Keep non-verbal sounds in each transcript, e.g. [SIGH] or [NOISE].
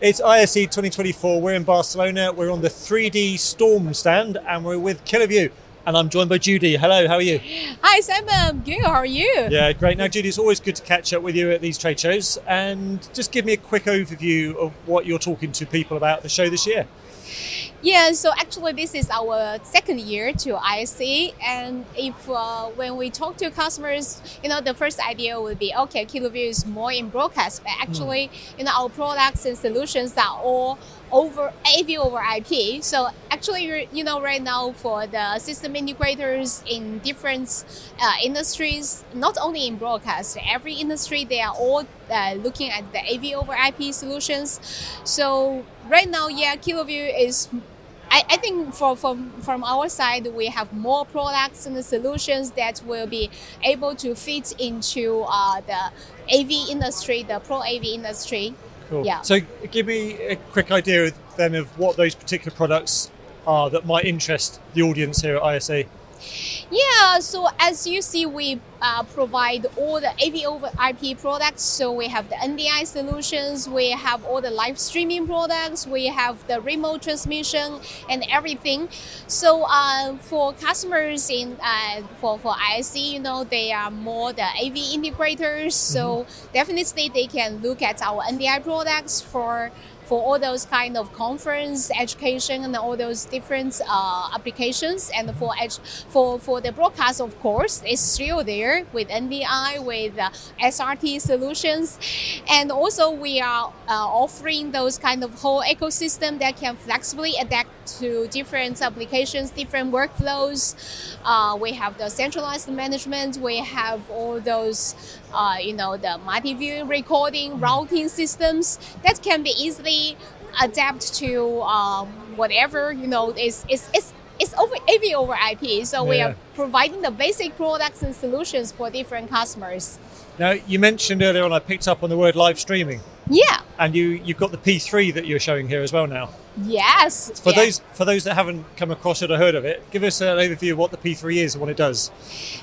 It's ISE 2024. We're in Barcelona. We're on the 3D Storm stand and we're with Kiloview. And I'm joined by Judy. Hello, how are you? Hi, Simon. Good. How are you? Yeah, great. Now, Judy, it's always good to catch up with you at these trade shows. And just give me a quick overview of what you're talking to people about the show this year. Yeah, so actually, this is our second year to ISE, and if uh, when we talk to customers, you know, the first idea would be okay, Kiloview is more in broadcast, but actually, mm. you know, our products and solutions are all over AV over IP. So actually, you know, right now for the system integrators in different uh, industries, not only in broadcast, every industry they are all uh, looking at the AV over IP solutions. So right now, yeah, KiloView is. I, I think for, from from our side, we have more products and solutions that will be able to fit into uh, the AV industry, the pro AV industry. Cool. Yeah. So give me a quick idea then of what those particular products are that might interest the audience here at ISE. Yeah, so as you see, we uh, provide all the AV over IP products. So we have the NDI solutions, we have all the live streaming products, we have the remote transmission and everything. So uh, for customers in uh, for for ISE, you know, they are more the AV integrators. So mm-hmm. definitely they can look at our NDI products for for all those kind of conference education and all those different uh, applications. And for for for the broadcast of course it's still there with NDI with uh, SRT solutions. And also we are uh, offering those kind of whole ecosystem that can flexibly adapt to different applications different workflows uh, we have the centralized management we have all those uh, you know, the multi-view recording routing systems that can be easily adapt to um, whatever you know is is is it's over AV over IP. So yeah. we are providing the basic products and solutions for different customers. Now you mentioned earlier on, I picked up on the word live streaming. Yeah. And you you've got the P3 that you're showing here as well now. Yes. For those for those that haven't come across it or heard of it, give us an overview of what the P3 is and what it does.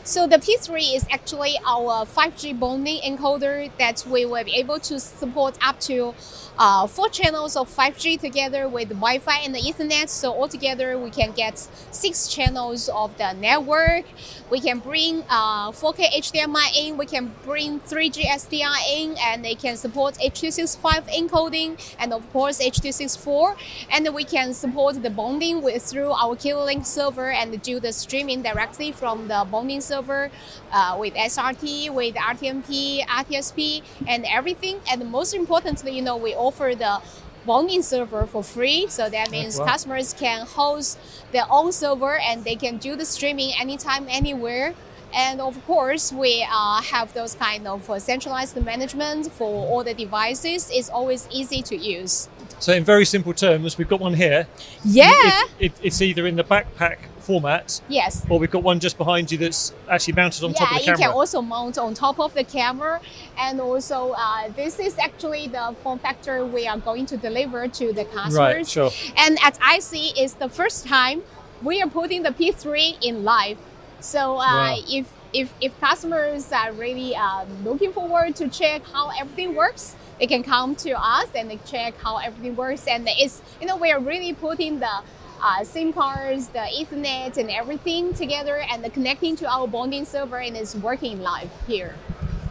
So the P3 is actually our 5G bonding encoder that we will be able to support up to uh, four channels of 5G together with Wi-Fi and the Ethernet. So altogether, we can get six channels of the network. We can bring uh, 4K HDMI in. We can bring 3G SDI in, and they can support H.265 encoding and of course H.264. And we can support the bonding with through our KiloLink server and do the streaming directly from the bonding server uh, with SRT, with RTMP, RTSP, and everything. And most importantly, you know, we offer the bonding server for free. So that means wow. customers can host their own server and they can do the streaming anytime, anywhere. And of course, we uh, have those kind of uh, centralized management for all the devices. It's always easy to use. So, in very simple terms, we've got one here. Yeah. It, it, it's either in the backpack format. Yes. Or we've got one just behind you that's actually mounted on yeah, top of the camera. Yeah, you can also mount on top of the camera. And also, uh, this is actually the form factor we are going to deliver to the customers. Right, sure. And at ISE, it's the first time we are putting the P3 in live. So uh, wow. if, if, if customers are really uh, looking forward to check how everything works, they can come to us and they check how everything works. And it's, you know, we are really putting the uh, SIM cards, the Ethernet, and everything together, and the connecting to our bonding server, and it's working live here.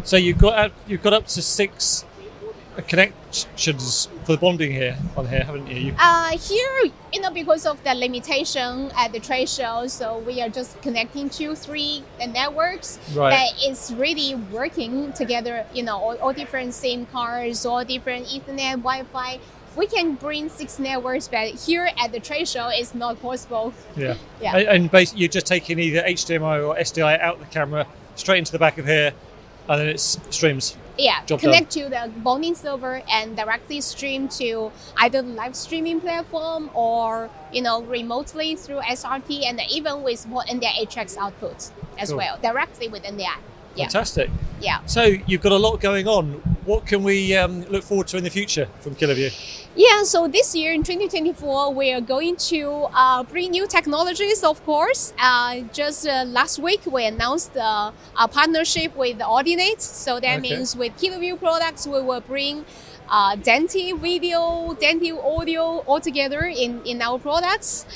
So you've got you've got up to six connections for the bonding here on here, haven't you? Uh, here, you know, because of the limitation at the trade show, so we are just connecting two, three networks. Right. That is really working together. You know, all, all different SIM cards, all different Ethernet, Wi-Fi we can bring six networks, but here at the trade show, it's not possible. Yeah. yeah. And, basically, you're just taking either HDMI or SDI out the camera, straight into the back of here, and then it streams. Yeah, connect to the bonding server and directly stream to either the live streaming platform or you know remotely through SRT and even with more NDI HX output as cool. well, directly with NDI. Yeah. Fantastic. Yeah. So you've got a lot going on. What can we um, look forward to in the future from Kiloview? Yeah, so this year in 2024, we are going to uh, bring new technologies, of course. Uh, just uh, last week, we announced uh, a partnership with Audinate. So that okay. means with Kiloview products, we will bring uh, Dante video, Dante audio all together in, in our products.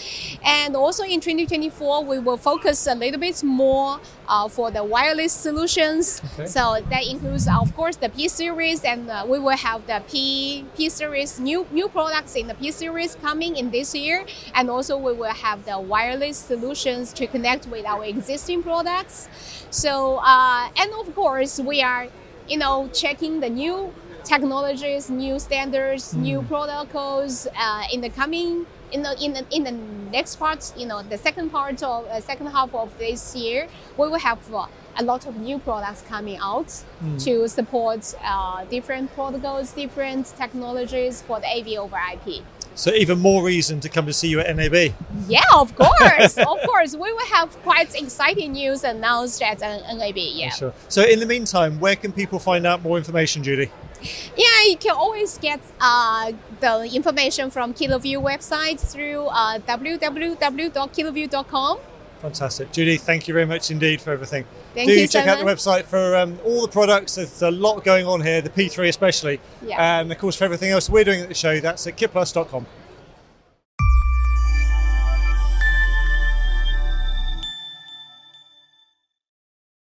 And also in 2024, we will focus a little bit more uh, for the wireless solutions. Okay. So that includes, of course, the P series, and uh, we will have the P P series new new products in the P series coming in this year, and also we will have the wireless solutions to connect with our existing products. So uh, and of course, we are, you know, checking the new technologies, new standards, new protocols uh, in the coming in the in the in the next part, you know, the second part of uh, second half of this year, we will have uh, a lot of new products coming out to support uh, different protocols, different technologies for the AV over IP. So even more reason to come to see you at NAB. Yeah, of [LAUGHS] course, of course, we will have quite exciting news announced at uh, NAB. Yeah. Sure. So in the meantime, where can people find out more information, Judy? [LAUGHS] Yeah, you can always get uh, the information from KiloView website through uh, www.kiloview.com. Fantastic. Judy, thank you very much indeed for everything. Thank Do you so check out the website for um, all the products. There's a lot going on here, the P3 especially. Yeah. And of course, for everything else we're doing at the show, that's at kitplus.com.